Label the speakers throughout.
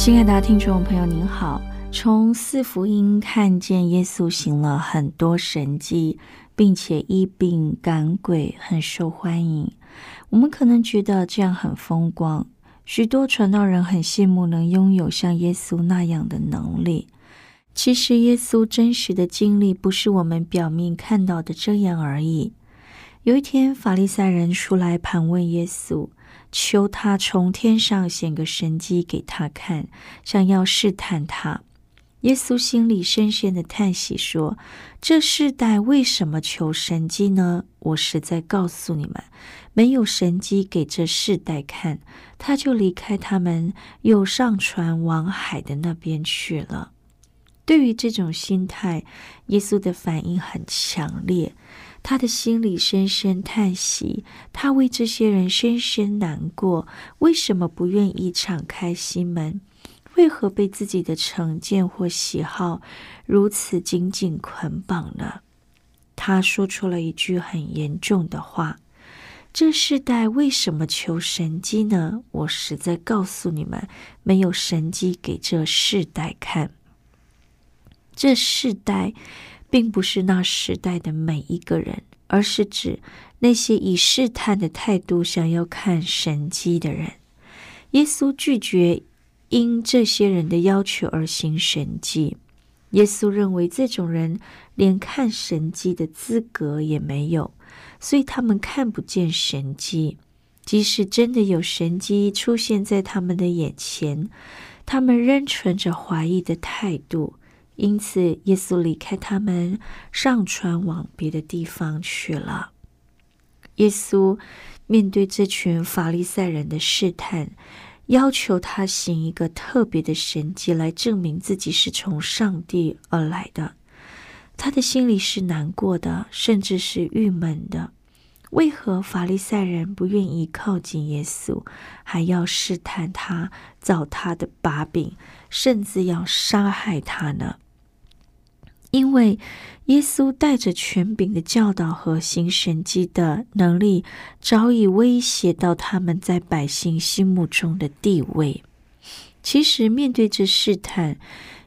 Speaker 1: 亲爱的听众朋友，您好。从四福音看见耶稣行了很多神迹，并且医病赶鬼，很受欢迎。我们可能觉得这样很风光，许多传道人很羡慕能拥有像耶稣那样的能力。其实，耶稣真实的经历不是我们表面看到的这样而已。有一天，法利赛人出来盘问耶稣。求他从天上显个神迹给他看，想要试探他。耶稣心里深深的叹息说：“这世代为什么求神迹呢？我实在告诉你们，没有神迹给这世代看，他就离开他们，又上船往海的那边去了。”对于这种心态，耶稣的反应很强烈。他的心里深深叹息，他为这些人深深难过。为什么不愿意敞开心门？为何被自己的成见或喜好如此紧紧捆绑呢？他说出了一句很严重的话：“这世代为什么求神机呢？我实在告诉你们，没有神机给这世代看。这世代。”并不是那时代的每一个人，而是指那些以试探的态度想要看神迹的人。耶稣拒绝因这些人的要求而行神迹。耶稣认为这种人连看神迹的资格也没有，所以他们看不见神迹。即使真的有神迹出现在他们的眼前，他们仍存着怀疑的态度。因此，耶稣离开他们，上船往别的地方去了。耶稣面对这群法利赛人的试探，要求他行一个特别的神迹来证明自己是从上帝而来的。他的心里是难过的，甚至是郁闷的。为何法利赛人不愿意靠近耶稣，还要试探他，找他的把柄，甚至要杀害他呢？因为耶稣带着权柄的教导和行神迹的能力，早已威胁到他们在百姓心目中的地位。其实，面对这试探，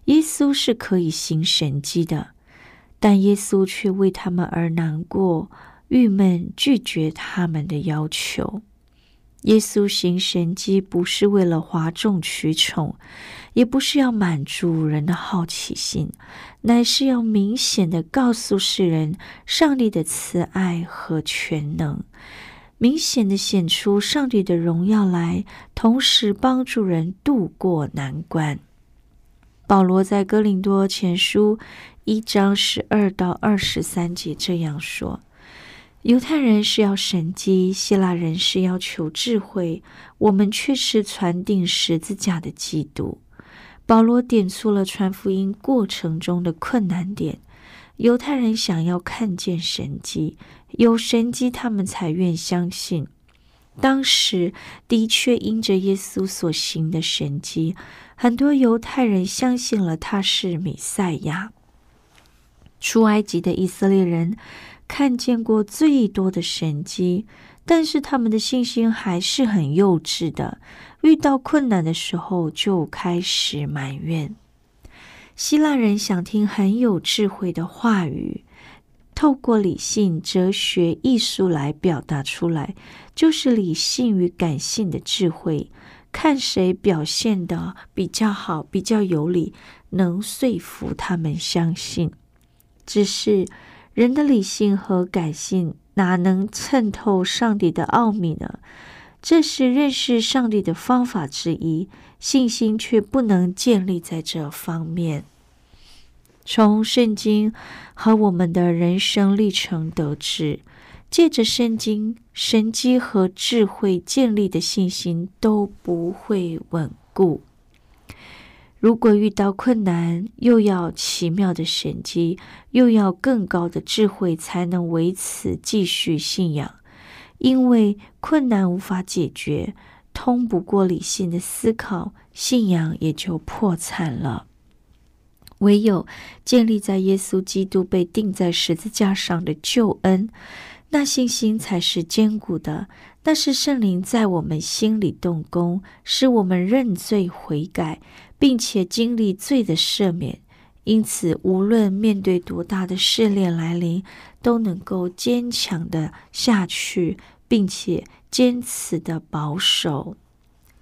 Speaker 1: 耶稣是可以行神迹的，但耶稣却为他们而难过、郁闷，拒绝他们的要求。耶稣行神迹不是为了哗众取宠，也不是要满足人的好奇心，乃是要明显的告诉世人上帝的慈爱和全能，明显的显出上帝的荣耀来，同时帮助人渡过难关。保罗在哥林多前书一章十二到二十三节这样说。犹太人是要神迹，希腊人是要求智慧，我们却是传定十字架的基督。保罗点出了传福音过程中的困难点：犹太人想要看见神迹，有神迹他们才愿相信。当时的确因着耶稣所行的神迹，很多犹太人相信了他是弥赛亚。出埃及的以色列人。看见过最多的神迹，但是他们的信心还是很幼稚的。遇到困难的时候，就开始埋怨。希腊人想听很有智慧的话语，透过理性、哲学、艺术来表达出来，就是理性与感性的智慧。看谁表现的比较好，比较有理，能说服他们相信。只是人的理性和感性哪能衬透上帝的奥秘呢？这是认识上帝的方法之一，信心却不能建立在这方面。从圣经和我们的人生历程得知，借着圣经神机和智慧建立的信心都不会稳固。如果遇到困难，又要奇妙的神机，又要更高的智慧，才能为此继续信仰。因为困难无法解决，通不过理性的思考，信仰也就破产了。唯有建立在耶稣基督被钉在十字架上的救恩，那信心才是坚固的。那是圣灵在我们心里动工，使我们认罪悔改，并且经历罪的赦免。因此，无论面对多大的试炼来临，都能够坚强的下去，并且坚持的保守。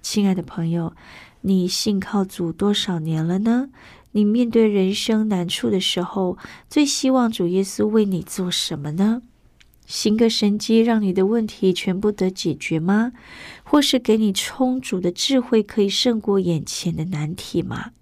Speaker 1: 亲爱的朋友，你信靠主多少年了呢？你面对人生难处的时候，最希望主耶稣为你做什么呢？行个神迹，让你的问题全部得解决吗？或是给你充足的智慧，可以胜过眼前的难题吗？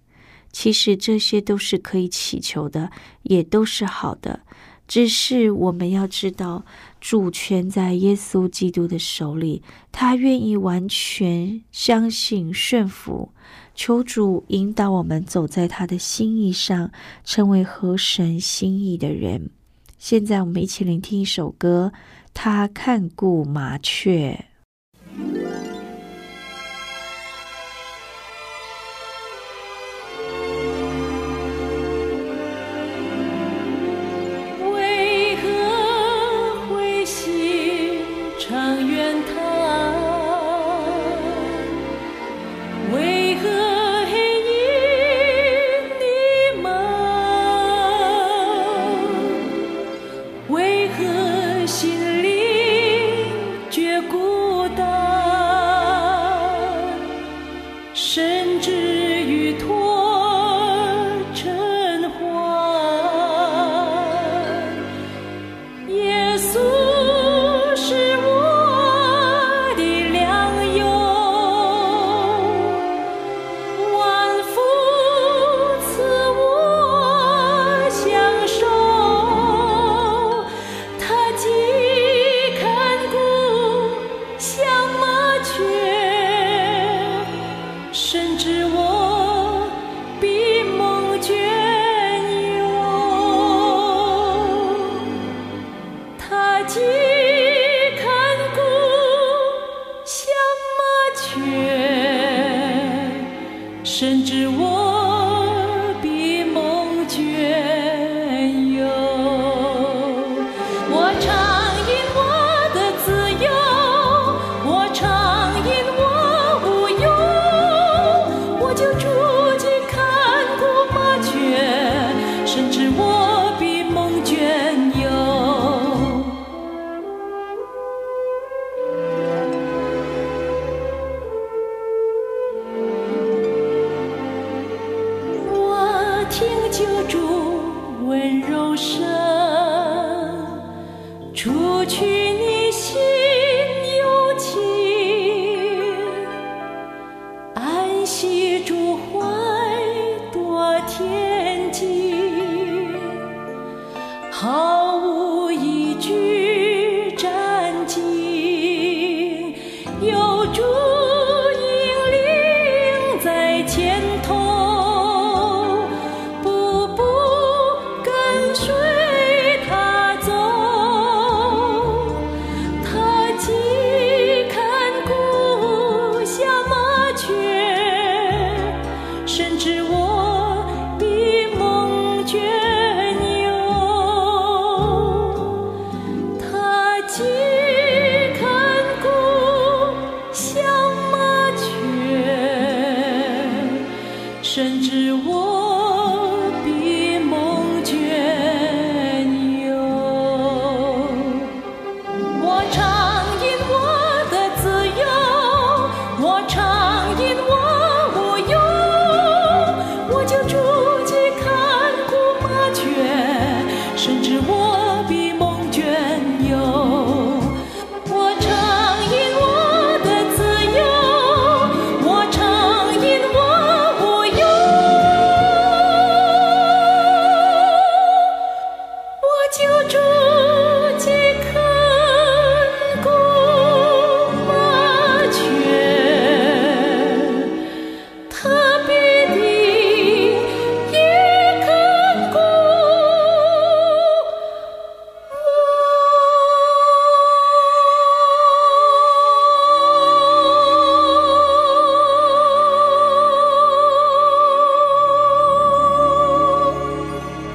Speaker 1: 其实这些都是可以祈求的，也都是好的。只是我们要知道，主权在耶稣基督的手里，他愿意完全相信顺服。求主引导我们走在他的心意上，成为合神心意的人。现在，我们一起聆听一首歌，《他看顾麻雀》。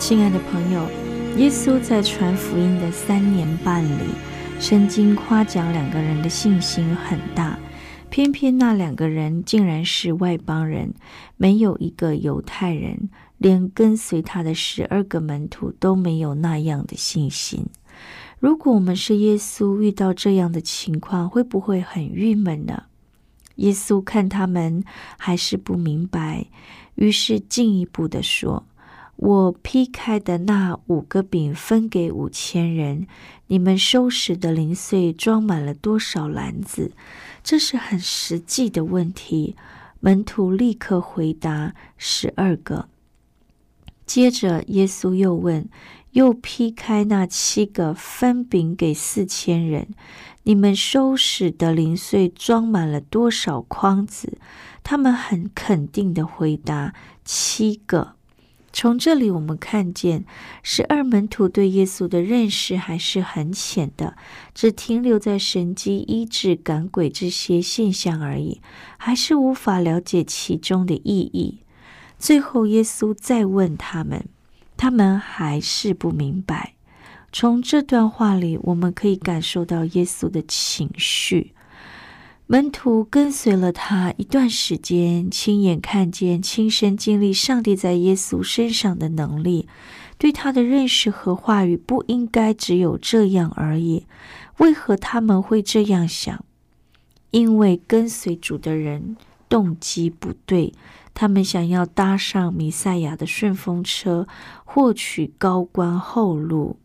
Speaker 1: 亲爱的朋友，耶稣在传福音的三年半里，曾经夸奖两个人的信心很大，偏偏那两个人竟然是外邦人，没有一个犹太人，连跟随他的十二个门徒都没有那样的信心。如果我们是耶稣，遇到这样的情况，会不会很郁闷呢？耶稣看他们还是不明白，于是进一步的说。我劈开的那五个饼分给五千人，你们收拾的零碎装满了多少篮子？这是很实际的问题。门徒立刻回答：十二个。接着耶稣又问：又劈开那七个分饼给四千人，你们收拾的零碎装满了多少筐子？他们很肯定的回答：七个。从这里我们看见，十二门徒对耶稣的认识还是很浅的，只停留在神机医治、赶鬼这些现象而已，还是无法了解其中的意义。最后，耶稣再问他们，他们还是不明白。从这段话里，我们可以感受到耶稣的情绪。门徒跟随了他一段时间，亲眼看见、亲身经历上帝在耶稣身上的能力，对他的认识和话语不应该只有这样而已。为何他们会这样想？因为跟随主的人动机不对，他们想要搭上弥赛亚的顺风车，获取高官厚禄。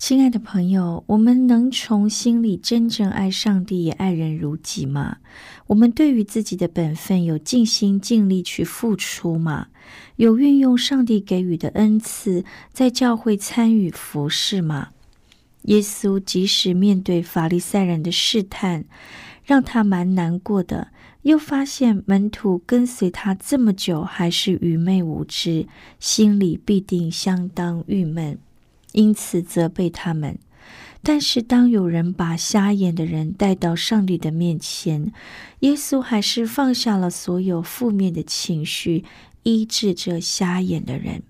Speaker 1: 亲爱的朋友，我们能从心里真正爱上帝，也爱人如己吗？我们对于自己的本分有尽心尽力去付出吗？有运用上帝给予的恩赐，在教会参与服侍吗？耶稣即使面对法利赛人的试探，让他蛮难过的，又发现门徒跟随他这么久，还是愚昧无知，心里必定相当郁闷。因此责备他们，但是当有人把瞎眼的人带到上帝的面前，耶稣还是放下了所有负面的情绪，医治这瞎眼的人，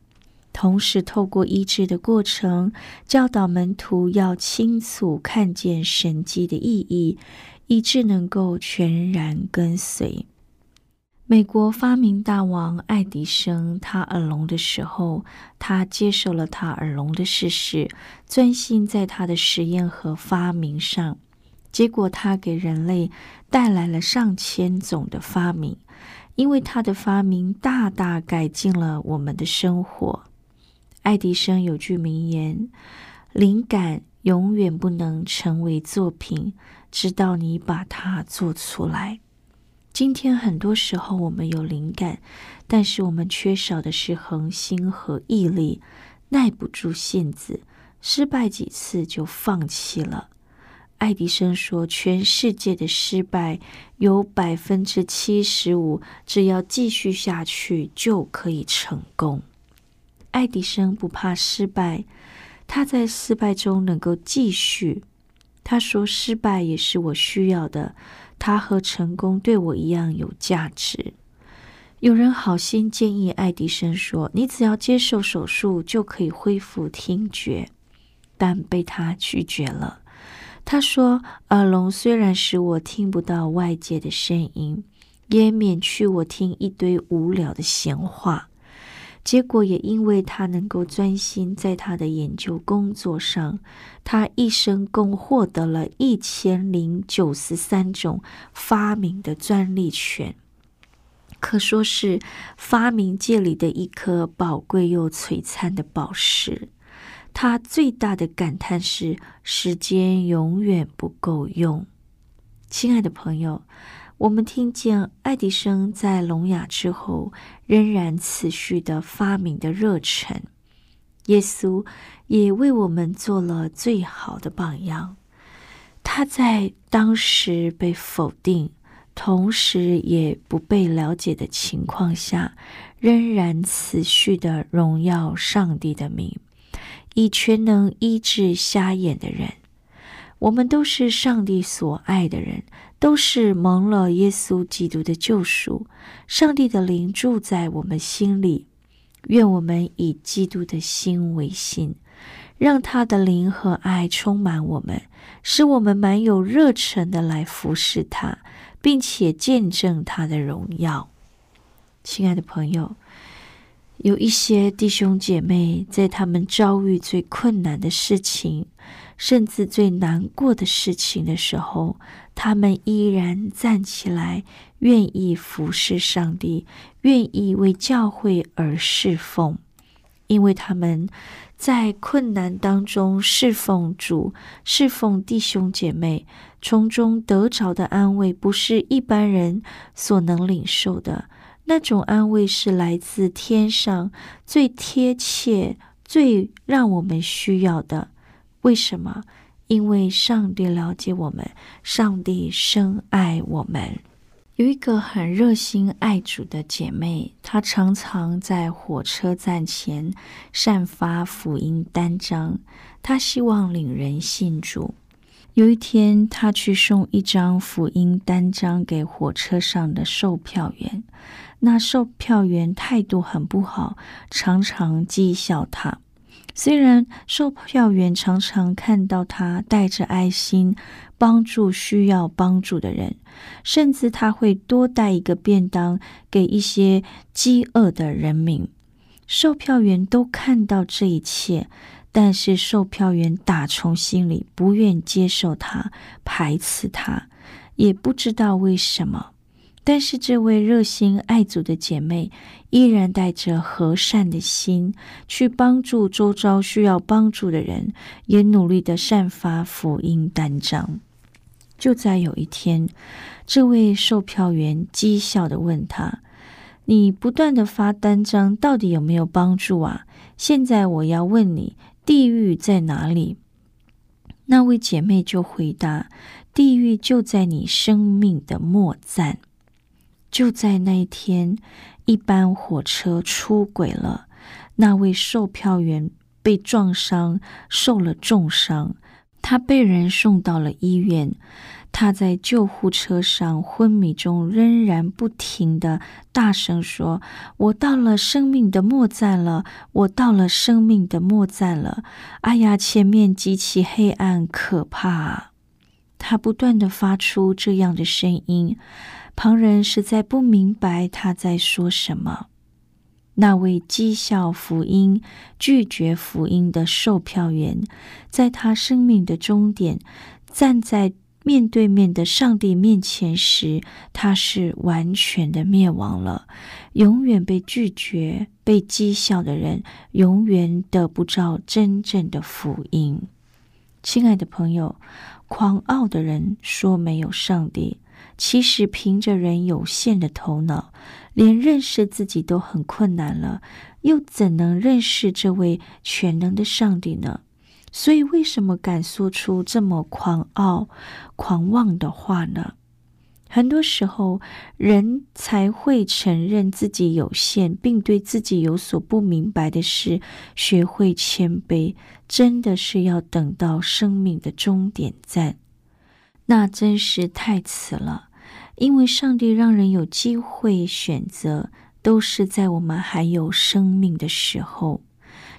Speaker 1: 同时透过医治的过程，教导门徒要清楚看见神迹的意义，以致能够全然跟随。美国发明大王爱迪生，他耳聋的时候，他接受了他耳聋的事实，专心在他的实验和发明上。结果，他给人类带来了上千种的发明，因为他的发明大大改进了我们的生活。爱迪生有句名言：“灵感永远不能成为作品，直到你把它做出来。”今天很多时候我们有灵感，但是我们缺少的是恒心和毅力，耐不住性子，失败几次就放弃了。爱迪生说：“全世界的失败有百分之七十五，只要继续下去就可以成功。”爱迪生不怕失败，他在失败中能够继续。他说：“失败也是我需要的。”他和成功对我一样有价值。有人好心建议爱迪生说：“你只要接受手术就可以恢复听觉。”但被他拒绝了。他说：“耳聋虽然使我听不到外界的声音，也免去我听一堆无聊的闲话。”结果也因为他能够专心在他的研究工作上，他一生共获得了一千零九十三种发明的专利权，可说是发明界里的一颗宝贵又璀璨的宝石。他最大的感叹是：时间永远不够用。亲爱的朋友。我们听见爱迪生在聋哑之后仍然持续的发明的热忱，耶稣也为我们做了最好的榜样。他在当时被否定，同时也不被了解的情况下，仍然持续的荣耀上帝的名，以全能医治瞎眼的人。我们都是上帝所爱的人。都是蒙了耶稣基督的救赎，上帝的灵住在我们心里，愿我们以基督的心为心，让他的灵和爱充满我们，使我们满有热忱的来服侍他，并且见证他的荣耀。亲爱的朋友，有一些弟兄姐妹在他们遭遇最困难的事情，甚至最难过的事情的时候，他们依然站起来，愿意服侍上帝，愿意为教会而侍奉，因为他们在困难当中侍奉主、侍奉弟兄姐妹，从中得着的安慰，不是一般人所能领受的。那种安慰是来自天上最贴切、最让我们需要的。为什么？因为上帝了解我们，上帝深爱我们。有一个很热心爱主的姐妹，她常常在火车站前散发福音单张，她希望领人信主。有一天，他去送一张福音单张给火车上的售票员。那售票员态度很不好，常常讥笑他。虽然售票员常常看到他带着爱心帮助需要帮助的人，甚至他会多带一个便当给一些饥饿的人民。售票员都看到这一切，但是售票员打从心里不愿接受他，排斥他，也不知道为什么。但是这位热心爱主的姐妹依然带着和善的心去帮助周遭需要帮助的人，也努力的散发福音单张。就在有一天，这位售票员讥笑的问他：“你不断的发单张，到底有没有帮助啊？现在我要问你，地狱在哪里？”那位姐妹就回答：“地狱就在你生命的末站。”就在那一天，一班火车出轨了，那位售票员被撞伤，受了重伤，他被人送到了医院。他在救护车上昏迷中，仍然不停的大声说：“我到了生命的末站了，我到了生命的末站了。”哎呀，前面极其黑暗可怕！他不断的发出这样的声音。旁人实在不明白他在说什么。那位讥笑福音、拒绝福音的售票员，在他生命的终点，站在面对面的上帝面前时，他是完全的灭亡了。永远被拒绝、被讥笑的人，永远得不到真正的福音。亲爱的朋友，狂傲的人说没有上帝。其实，凭着人有限的头脑，连认识自己都很困难了，又怎能认识这位全能的上帝呢？所以，为什么敢说出这么狂傲、狂妄的话呢？很多时候，人才会承认自己有限，并对自己有所不明白的事学会谦卑。真的是要等到生命的终点站，那真是太迟了。因为上帝让人有机会选择，都是在我们还有生命的时候。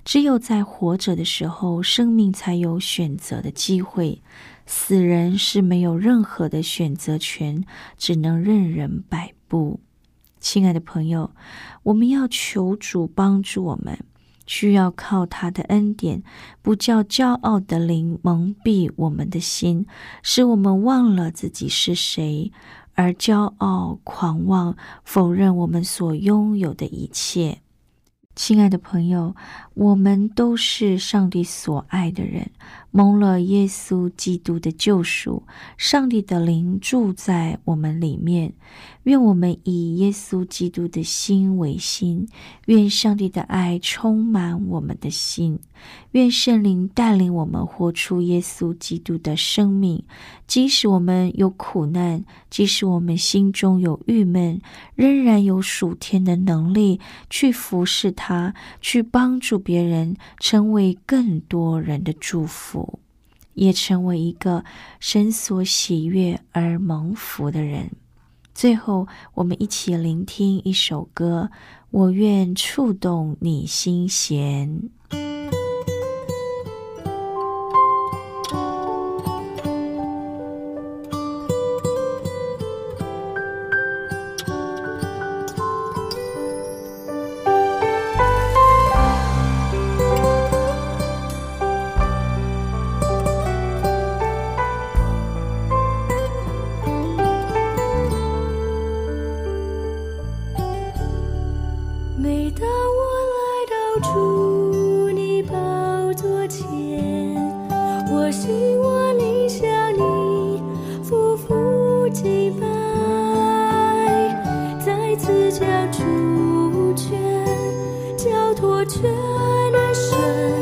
Speaker 1: 只有在活着的时候，生命才有选择的机会。死人是没有任何的选择权，只能任人摆布。亲爱的朋友，我们要求主帮助我们，需要靠他的恩典，不叫骄傲的灵蒙蔽我们的心，使我们忘了自己是谁。而骄傲、狂妄，否认我们所拥有的一切。亲爱的朋友，我们都是上帝所爱的人。蒙了耶稣基督的救赎，上帝的灵住在我们里面。愿我们以耶稣基督的心为心，愿上帝的爱充满我们的心，愿圣灵带领我们活出耶稣基督的生命。即使我们有苦难，即使我们心中有郁闷，仍然有属天的能力去服侍他，去帮助别人，成为更多人的祝福。也成为一个神所喜悦而蒙福的人。
Speaker 2: 最后，我们一起聆听一首歌，《我愿触动你心弦》。
Speaker 1: 我却爱的深。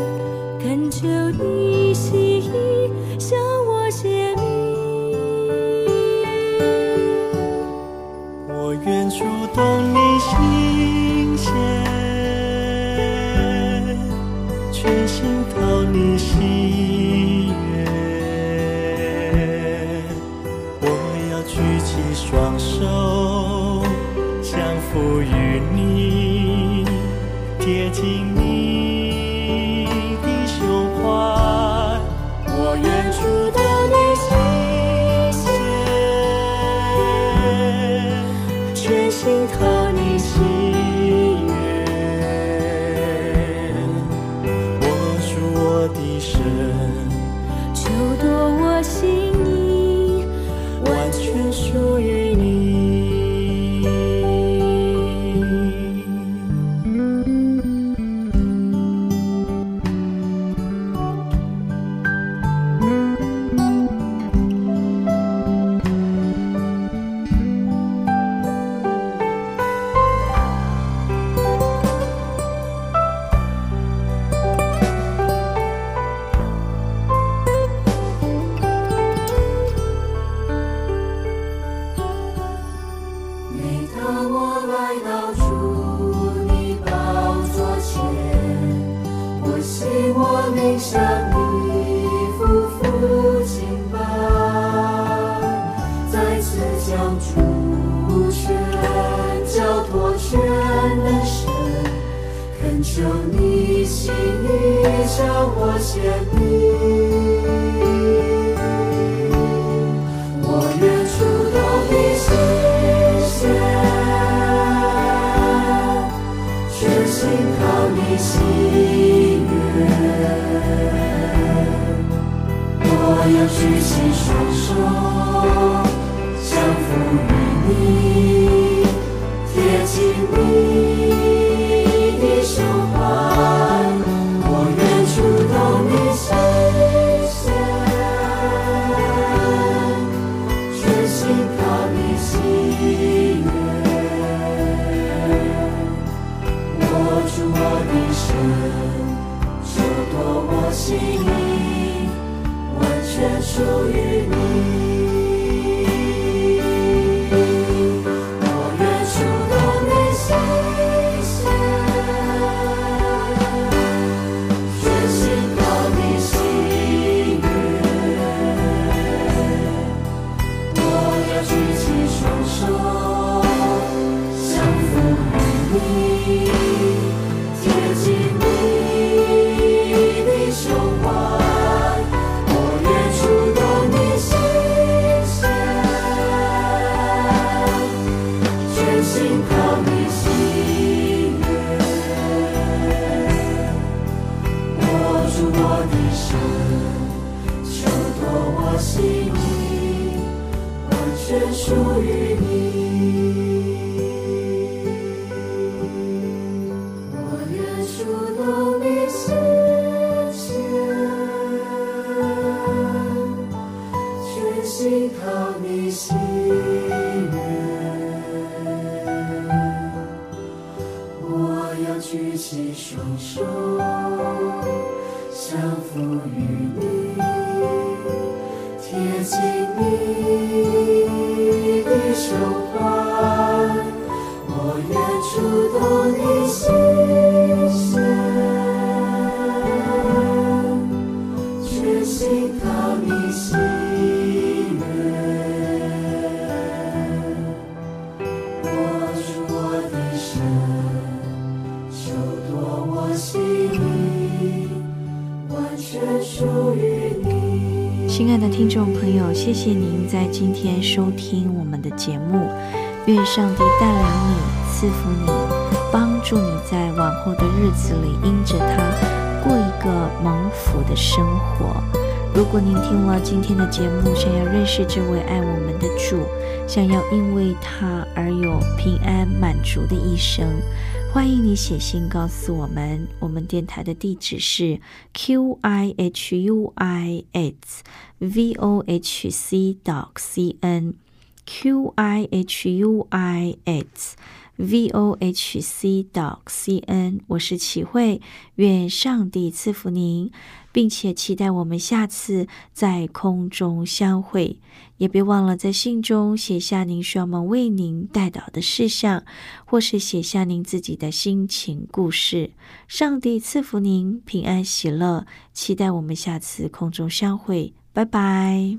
Speaker 1: 向我献明，我愿触动你心弦，全心靠你心愿。我要举起双手，相扶于你，贴近你。see. 愿上帝带领你，赐福你，帮助你在往后的日子里，因着他过一个蒙福的生活。如果您听了今天的节目，想要认识这位爱我们的主，想要因为他而有平安满足的一生，欢迎你写信告诉我们。我们电台的地址是 q i h u i s v o h c dot c n q i h u i s v o h c dot c n。我是启慧，愿上帝赐福您。并且期待我们下次在空中相会，也别忘了在信中写下您需要我们为您带导的事项，或是写下您自己的心情故事。上帝赐福您平安喜乐，期待我们下次空中相会，拜拜。